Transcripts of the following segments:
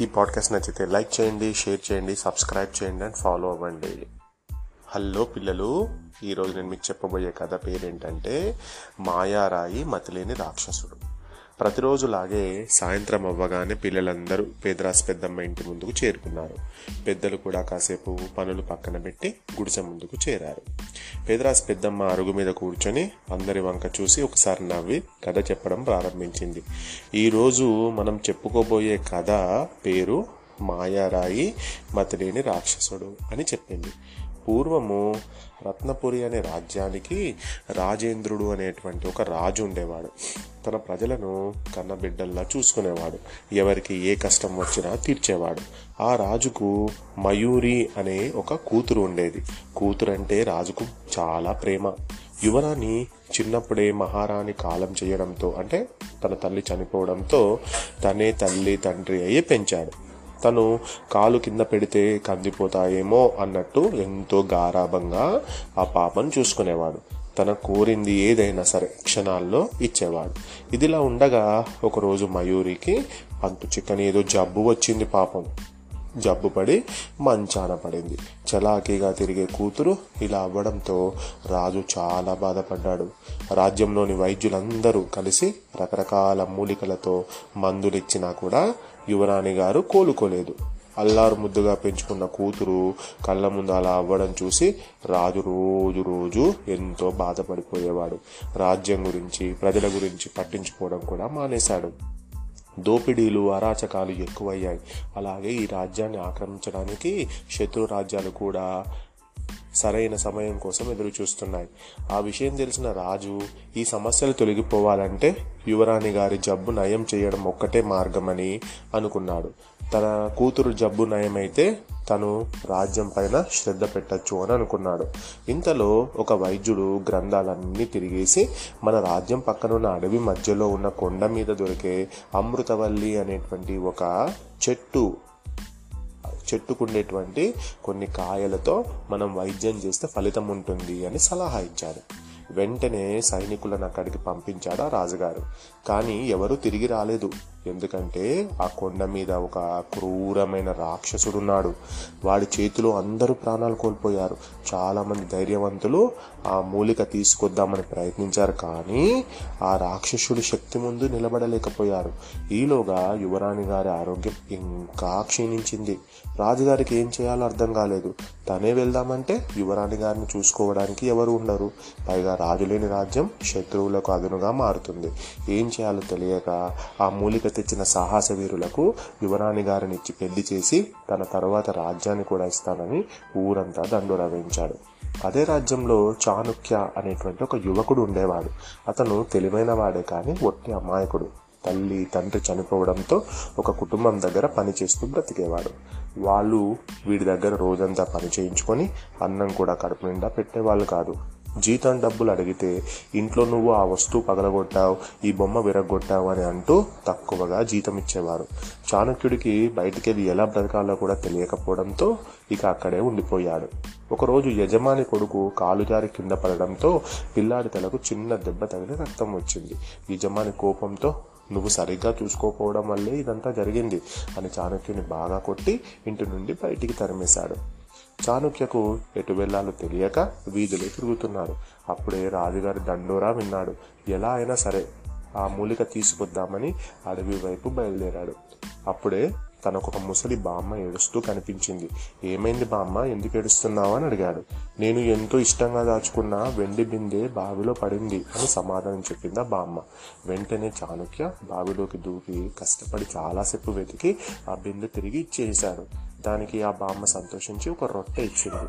ఈ పాడ్కాస్ట్ నచ్చితే లైక్ చేయండి షేర్ చేయండి సబ్స్క్రైబ్ చేయండి అండ్ ఫాలో అవ్వండి. హలో పిల్లలు ఈరోజు నేను మీకు చెప్పబోయే కథ పేరేంటంటే మాయారాయి మతిలేని రాక్షసుడు. ప్రతిరోజులాగే సాయంత్రం అవ్వగానే పిల్లలందరూ పేదరాశి పెద్దమ్మ ఇంటి ముందుకు చేరుకున్నారు. పెద్దలు కూడా కాసేపు పనులు పక్కన పెట్టి గుడిసె ముందుకు చేరారు. పేదరాశి పెద్దమ్మ అరుగు మీద కూర్చొని అందరి వంక చూసి ఒకసారి నవ్వి కథ చెప్పడం ప్రారంభించింది. ఈరోజు మనం చెప్పుకోబోయే కథ పేరు మాయారాయి మతిలేని రాక్షసుడు అని చెప్పింది. పూర్వము రత్నపురి అనే రాజ్యానికి రాజేంద్రుడు అనేటువంటి ఒక రాజు ఉండేవాడు. తన ప్రజలను కన్నబిడ్డల్లా చూసుకునేవాడు. ఎవరికి ఏ కష్టం వచ్చినా తీర్చేవాడు. ఆ రాజుకు మయూరి అనే ఒక కూతురు ఉండేది. కూతురు అంటే రాజుకు చాలా ప్రేమ. యువరాణి చిన్నప్పుడే మహారాణి కాలం చేయడంతో అంటే తన తల్లి చనిపోవడంతో తనే తల్లి తండ్రి అయ్యి పెంచాడు. తను కాలు కింద పెడితే కందిపోతాయేమో అన్నట్టు ఎంతో గారాభంగా ఆ పాపను చూసుకునేవాడు. తన కోరింది ఏదైనా సరే క్షణాల్లో ఇచ్చేవాడు. ఇదిలా ఉండగా ఒకరోజు మయూరికి పంతు చిక్కని ఏదో జబ్బు వచ్చింది పాపం. జబ్బు పడి మంచాన పడింది. చలాకీగా తిరిగే కూతురు ఇలా అవ్వడంతో రాజు చాలా బాధపడ్డాడు. రాజ్యంలోని వైద్యులందరూ కలిసి రకరకాల మూలికలతో మందులిచ్చినా కూడా యువరాణి గారు కోలుకోలేదు. అల్లారు ముద్దుగా పెంచుకున్న కూతురు కళ్ళ ముందు అలా అవ్వడం చూసి రాజు రోజు రోజు ఎంతో బాధపడిపోయేవాడు. రాజ్యం గురించి ప్రజల గురించి పట్టించుకోవడం కూడా మానేశాడు. దోపిడీలు అరాచకాలు ఎక్కువయ్యాయి. అలాగే ఈ రాజ్యాన్ని ఆక్రమించడానికి శత్రు రాజ్యాలు కూడా సరైన సమయం కోసం ఎదురు చూస్తున్నాయి ఆ విషయం తెలిసిన రాజు ఈ సమస్యలు తొలగిపోవాలంటే యువరాణి గారి జబ్బు నయం చేయడం ఒక్కటే మార్గమని అనుకున్నాడు. తన కూతురు జబ్బు నయమైతే తను రాజ్యం పైన శ్రద్ధ పెట్టచ్చు అని అనుకున్నాడు. ఇంతలో ఒక వైద్యుడు గ్రంథాలన్నీ తిరిగేసి మన రాజ్యం పక్కనున్న అడవి మధ్యలో ఉన్న కొండ మీద దొరికే అమృతవల్లి అనేటువంటి ఒక చెట్టు చెట్టుకుండేటువంటి కొన్ని కాయలతో మనం వైద్యం చేస్తే ఫలితం ఉంటుంది అని సలహా ఇచ్చారు వెంటనే సైనికులను అక్కడికి పంపించాడు ఆ రాజుగారు. కానీ ఎవరు తిరిగి రాలేదు. ఎందుకంటే ఆ కొండ మీద ఒక క్రూరమైన రాక్షసుడున్నాడు. వాడి చేతిలో అందరూ ప్రాణాలు కోల్పోయారు. చాలామంది ధైర్యవంతులు ఆ మూలిక తీసుకొద్దామని ప్రయత్నించారు కానీ ఆ రాక్షసుడి శక్తి ముందు నిలబడలేకపోయారు. ఈలోగా యువరాణి గారి ఆరోగ్యం ఇంకా క్షీణించింది. రాజుగారికి ఏం చేయాలో అర్థం కాలేదు. తనే వెళ్దామంటే యువరాణి గారిని చూసుకోవడానికి ఎవరు ఉండరు. పైగా రాజులేని రాజ్యం శత్రువులకు అదునుగా మారుతుంది. ఏం చేయాలో తెలియక ఆ మూలిక తెచ్చిన సాహస వీరులకు యువరాణి గారిని ఇచ్చి పెళ్ళి చేసి తన తర్వాత రాజ్యాన్ని కూడా ఇస్తానని ఊరంతా దండోరా వేయించాడు. అదే రాజ్యంలో చాణుక్య అనేటువంటి ఒక యువకుడు ఉండేవాడు. అతను తెలివైన వాడే కానీ ఒట్టి అమాయకుడు. తల్లి తండ్రి చనిపోవడంతో ఒక కుటుంబం దగ్గర పనిచేస్తూ బ్రతికేవాడు. వాళ్ళు వీడి దగ్గర రోజంతా పని చేయించుకొని అన్నం కూడా కడుపు నిండా పెట్టేవాళ్ళు కాదు. జీతం డబ్బులు అడిగితే ఇంట్లో నువ్వు ఆ వస్తువు పగలగొట్టావు ఈ బొమ్మ విరగొట్టావు అని అంటూ తక్కువగా జీతం ఇచ్చేవారు. చాణక్యుడికి బయటికి వెళ్ళి ఎలా బ్రతకాలో కూడా తెలియకపోవడంతో ఇక అక్కడే ఉండిపోయాడు. ఒకరోజు యజమాని కొడుకు కాలు జారి కింద పడడంతో పిల్లాడి తలకు చిన్న దెబ్బ తగిలి రక్తం వచ్చింది. యజమాని కోపంతో నువ్వు సరిగ్గా చూసుకోకపోవడం వల్లే ఇదంతా జరిగింది అని చాణక్యుని బాగా కొట్టి ఇంటి నుండి బయటికి తరిమేశాడు. చాణుక్యకు ఎటు వెళ్ళాలో తెలియక వీధిలో తిరుగుతున్నారు. అప్పుడే రాజుగారి దండోరా విన్నాడు. ఎలా అయినా సరే ఆ మూలిక తీసుకొద్దామని అడవి వైపు బయలుదేరాడు. అప్పుడే తనకు ఒక ముసలి బామ్మ ఏడుస్తూ కనిపించింది. ఏమైంది బామ్మ? ఎందుకు ఏడుస్తున్నావు అని అడిగాడు. నేను ఎంతో ఇష్టంగా దాచుకున్న వెండి బిందె బావిలో పడింది అని సమాధానం చెప్పింది ఆ బామ్మ. వెంటనే చాణుక్య బావిలోకి దూకి కష్టపడి చాలాసేపు వెతికి ఆ బిందె తిరిగి ఇచ్చేశాడు. దానికి ఆ బామ్మ సంతోషించి ఒక రొట్టె ఇచ్చింది.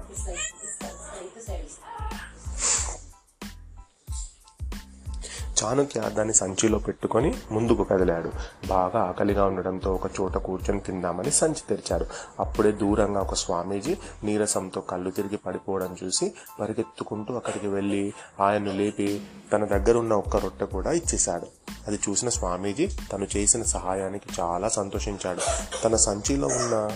చాణుక్య దాన్ని సంచిలో పెట్టుకొని ముందుకు కదిలాడు. బాగా ఆకలిగా ఉండడంతో ఒక చోట కూర్చొని తిందామని సంచి తెరిచాడు అప్పుడే దూరంగా ఒక స్వామీజీ నీరసంతో కళ్ళు తిరిగి పడిపోవడం చూసి పరిగెత్తుకుంటూ అక్కడికి వెళ్ళి ఆయన్ను లేపి తన దగ్గర ఉన్న ఒక్క రొట్టె కూడా ఇచ్చేశాడు. అది చూసిన స్వామీజీ తను చేసిన సహాయానికి చాలా సంతోషించాడు. తన సంచిలో ఉన్న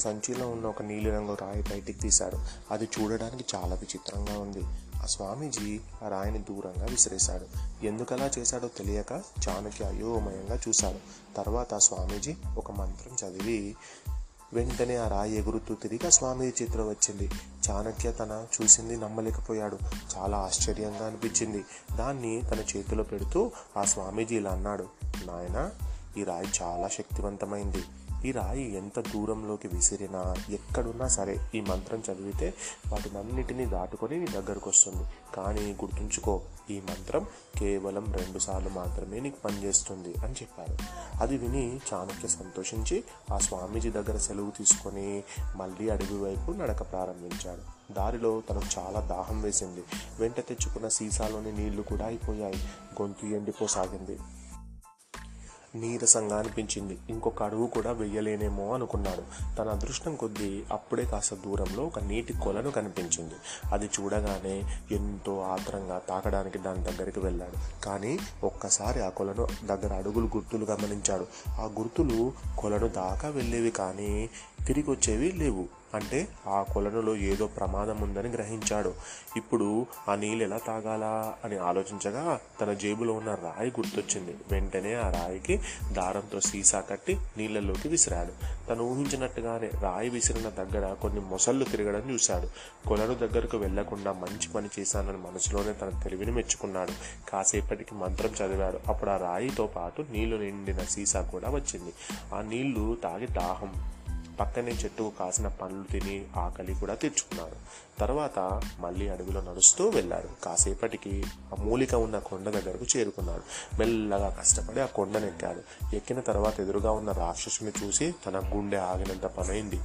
సంచిలో ఉన్న ఒక నీలిరంగు రాయి బయటికి తీశాడు అది చూడడానికి చాలా విచిత్రంగా ఉంది. ఆ స్వామీజీ ఆ రాయిని దూరంగా విసిరేశాడు. ఎందుకలా చేశాడో తెలియక చాణక్య అయోమయంగా చూశాడు. తర్వాత స్వామీజీ ఒక మంత్రం చదివి వెంటనే ఆ రాయి ఎగురుతూ తిరిగి ఆ స్వామీజీ చిత్రం వచ్చింది. చాణక్య తన చూసింది నమ్మలేకపోయాడు. చాలా ఆశ్చర్యంగా అనిపించింది. దాన్ని తన చేతిలో పెడుతూ ఆ స్వామీజీ ఇలా అన్నాడు నాయన ఈ రాయి చాలా శక్తివంతమైంది. ఈ రాయి ఎంత దూరంలోకి విసిరినా ఎక్కడున్నా సరే ఈ మంత్రం చదివితే వాటినన్నిటినీ దాటుకొని నీ దగ్గరకు వస్తుంది. కానీ గుర్తుంచుకో ఈ మంత్రం కేవలం రెండు సార్లు మాత్రమే నీకు పనిచేస్తుంది అని చెప్పారు. అది విని చాణక్య సంతోషించి ఆ స్వామీజీ దగ్గర సెలవు తీసుకొని మళ్ళీ అడవి వైపు నడక ప్రారంభించాడు. దారిలో తనకు చాలా దాహం వేసింది. వెంట తెచ్చుకున్న సీసాలోని నీళ్ళు కూడా అయిపోయాయి. గొంతు ఎండిపోసాగింది. నీరసంగా అనిపించింది. ఇంకొక అడుగు కూడా వెయ్యలేనేమో అనుకున్నాడు. తన అదృష్టం కొద్దీ అప్పుడే కాస్త దూరంలో ఒక నీటి కొలను కనిపించింది. అది చూడగానే ఎంతో ఆత్రంగా తాకడానికి దాని దగ్గరికి వెళ్ళాడు. కానీ ఒక్కసారి ఆ కొలను దగ్గర అడుగులు గుర్తులు గమనించాడు. ఆ గుర్తులు కొలను దాకా వెళ్ళేవి కానీ తిరిగి వచ్చేవి లేవు. అంటే ఆ కొలనులో ఏదో ప్రమాదం ఉందని గ్రహించాడు. ఇప్పుడు ఆ నీళ్ళు ఎలా తాగాలా అని ఆలోచించగా తన జేబులో ఉన్న రాయి గుర్తొచ్చింది. వెంటనే ఆ రాయికి దారంతో సీసా కట్టి నీళ్ళలోకి విసిరాడు. తను ఊహించినట్టుగానే రాయి విసిరిన దగ్గర కొన్ని మొసళ్ళు తిరగడం చూశాడు. కొలను దగ్గరకు వెళ్ళకుండా మంచి పని చేశానని మనసులోనే తన తెలివిని మెచ్చుకున్నాడు. కాసేపటికి మంత్రం చదివాడు. అప్పుడు ఆ రాయితో పాటు నీళ్ళు నిండిన సీసా కూడా వచ్చింది. ఆ నీళ్ళు తాగి దాహం పక్కనే చెట్టుకు కాసిన పండ్లు తిని ఆకలి కూడా తీర్చుకున్నారు. తర్వాత మళ్ళీ అడవిలో నడుస్తూ వెళ్ళారు. కాసేపటికి ఆ మూలిక ఉన్న కొండ దగ్గరకు చేరుకున్నాడు మెల్లగా కష్టపడి ఆ కొండను ఎక్కాడు ఎక్కిన తర్వాత ఎదురుగా ఉన్న రాక్షసుని చూసి తన గుండె ఆగినంత పనైంది.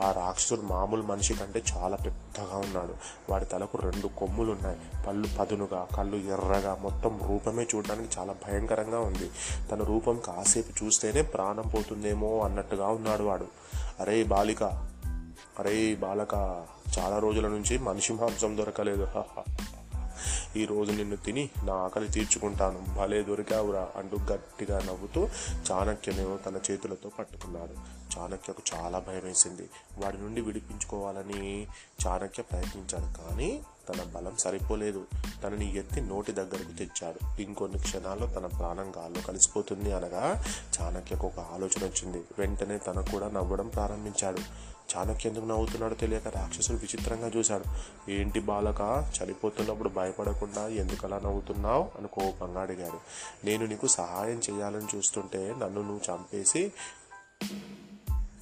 ఆ రాక్షసుడు మామూలు మనిషి కంటే చాలా పెద్దగా ఉన్నాడు. వాడి తలకు రెండు కొమ్ములు ఉన్నాయి పళ్ళు పదునుగా కళ్ళు ఎర్రగా మొత్తం రూపమే చూడడానికి చాలా భయంకరంగా ఉంది. తన రూపం కాసేపు చూస్తేనే ప్రాణం పోతుందేమో అన్నట్టుగా ఉన్నాడు వాడు. అరే బాలిక అరే బాలక చాలా రోజుల నుంచి మనిషి మాంసం దొరకలేదు. ఈరోజు నిన్ను తిని నా ఆకలి తీర్చుకుంటాను. భలే దొరికావురా అంటూ గట్టిగా నవ్వుతూ చాణక్యను తన చేతులతో పట్టుకున్నాడు. చాణక్యకు చాలా భయం వేసింది వాడి నుండి విడిపించుకోవాలని చాణక్య ప్రయత్నించాడు కానీ తన బలం సరిపోలేదు. తనని ఎత్తి నోటి దగ్గరకు తెచ్చాడు. ఇంకొన్ని క్షణాల్లో తన ప్రాణం గాల్లో కలిసిపోతుంది అనగా చాణక్యకు ఒక ఆలోచన వచ్చింది. వెంటనే తన కూడా నవ్వడం ప్రారంభించాడు. చాణక్య ఎందుకు నవ్వుతున్నాడో తెలియక రాక్షసుడు విచిత్రంగా చూశాడు. ఏంటి బాలక చనిపోతున్నప్పుడు భయపడకుండా ఎందుకలా నవ్వుతున్నావు అని కోపంగా అడిగాడు. నేను నీకు సహాయం చేయాలని చూస్తుంటే నన్ను నువ్వు చంపేసి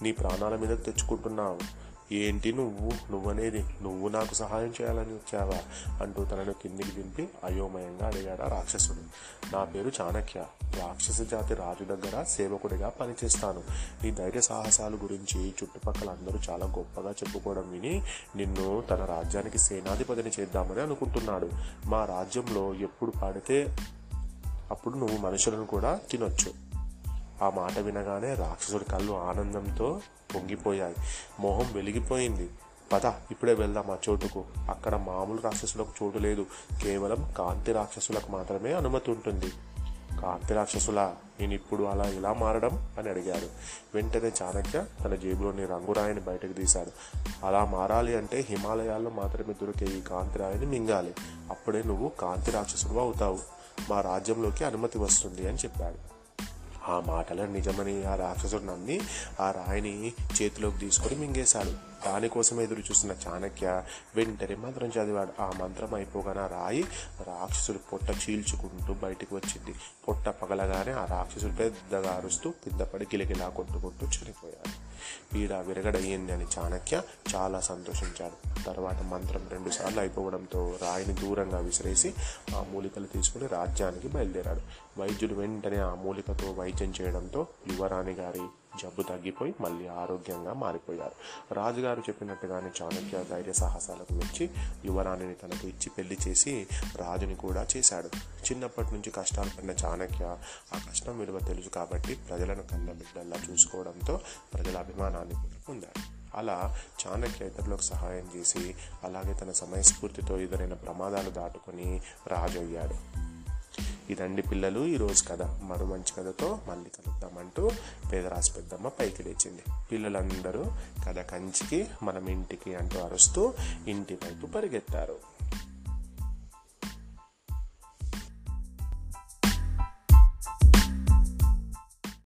నీ ప్రాణాల మీద తెచ్చుకుంటున్నావు. ఏంటి నువ్వు? నువ్వనేది నువ్వు నాకు సహాయం చేయాలని వచ్చావా? అంటూ తనను కిందికి దింపి అయోమయంగా అడిగాడు రాక్షసుడు. నా పేరు చాణక్య. రాక్షస జాతి రాజు దగ్గర సేవకుడిగా పనిచేస్తాను. నీ ధైర్య సాహసాల గురించి చుట్టుపక్కల అందరూ చాలా గొప్పగా చెప్పుకోవడం విని నిన్ను తన రాజ్యానికి సేనాధిపతిని చేద్దామని అనుకుంటున్నాడు. మా రాజ్యంలో ఎప్పుడు పాడితే అప్పుడు నువ్వు మనుషులను కూడా తినొచ్చు. ఆ మాట వినగానే రాక్షసుడి కళ్ళు ఆనందంతో పొంగిపోయాయి. మొహం వెలిగిపోయింది. పద ఇప్పుడే వెళ్దాం ఆ చోటుకు. అక్కడ మామూలు రాక్షసులకు చోటు లేదు. కేవలం కాంతి రాక్షసులకు మాత్రమే అనుమతి ఉంటుంది. కాంతి రాక్షసుల నేను ఇప్పుడు అలా ఎలా మారడం? అని అడిగాడు. వెంటనే చాణక్య తన జేబులోని రంగురాయిని బయటకు తీశాడు. అలా మారాలి అంటే హిమాలయాల్లో మాత్రమే దొరికే ఈ కాంతి రాయిని మింగాలి. అప్పుడే నువ్వు కాంతి రాక్షసుడు అవుతావు మా రాజ్యంలోకి అనుమతి వస్తుంది అని చెప్పాడు. ఆ మాటలు నిజమని ఆ రాక్షసుడు నమ్మి ఆ రాయిని చేతిలోకి తీసుకొని మింగేశాడు. దానికోసం ఎదురు చూస్తున్న చాణక్య వెంటనే మంత్రం చదివాడు. ఆ మంత్రం అయిపోగానే రాయి రాక్షసుడు పొట్ట చీల్చుకుంటూ బయటికి వచ్చింది. పొట్ట పగలగానే ఆ రాక్షసుడు పెద్దగా అరుస్తూ కింద పడి గిలగిలా కొట్టుకుంటూ చనిపోయాడు. పీడ విరగడయ్యింది అని చాణక్య చాలా సంతోషించాడు. తర్వాత మంత్రం రెండుసార్లు అయిపోవడంతో రాయిని దూరంగా విసిరేసి ఆ మూలికలు తీసుకుని రాజ్యానికి బయలుదేరాడు. వైద్యుడు వెంటనే ఆ మూలికతో వైద్యం చేయడంతో యువరాణి గారి జబ్బు తగ్గిపోయి మళ్ళీ ఆరోగ్యంగా మారిపోయారు. రాజుగారు చెప్పినట్టుగానే చాణక్య ధైర్య సాహసాలకు మెచ్చి యువరాణిని తనకు ఇచ్చి పెళ్ళి చేసి రాజుని కూడా చేశాడు. చిన్నప్పటి నుంచి కష్టాలు పడిన చాణక్య ఆ కష్టం విలువ తెలుసు కాబట్టి ప్రజలను కన్న బిడ్డల్లా చూసుకోవడంతో ప్రజల అభిమానాన్ని పొందాడు. అలా చాణక్య ఇతరులకు సహాయం చేసి అలాగే తన సమయస్ఫూర్తితో ఎదురైన ప్రమాదాలు దాటుకొని రాజు అయ్యాడు ఇదండి పిల్లలు ఈరోజు కథ మరో మంచి కథతో మళ్ళీ కలుద్దామంటూ పేదరాజు పెద్దమ్మ పైకి లేచింది. పిల్లలందరూ కథ కంచికి మనం ఇంటికి అంటూ అరుస్తూ ఇంటి వైపు పరిగెత్తారు.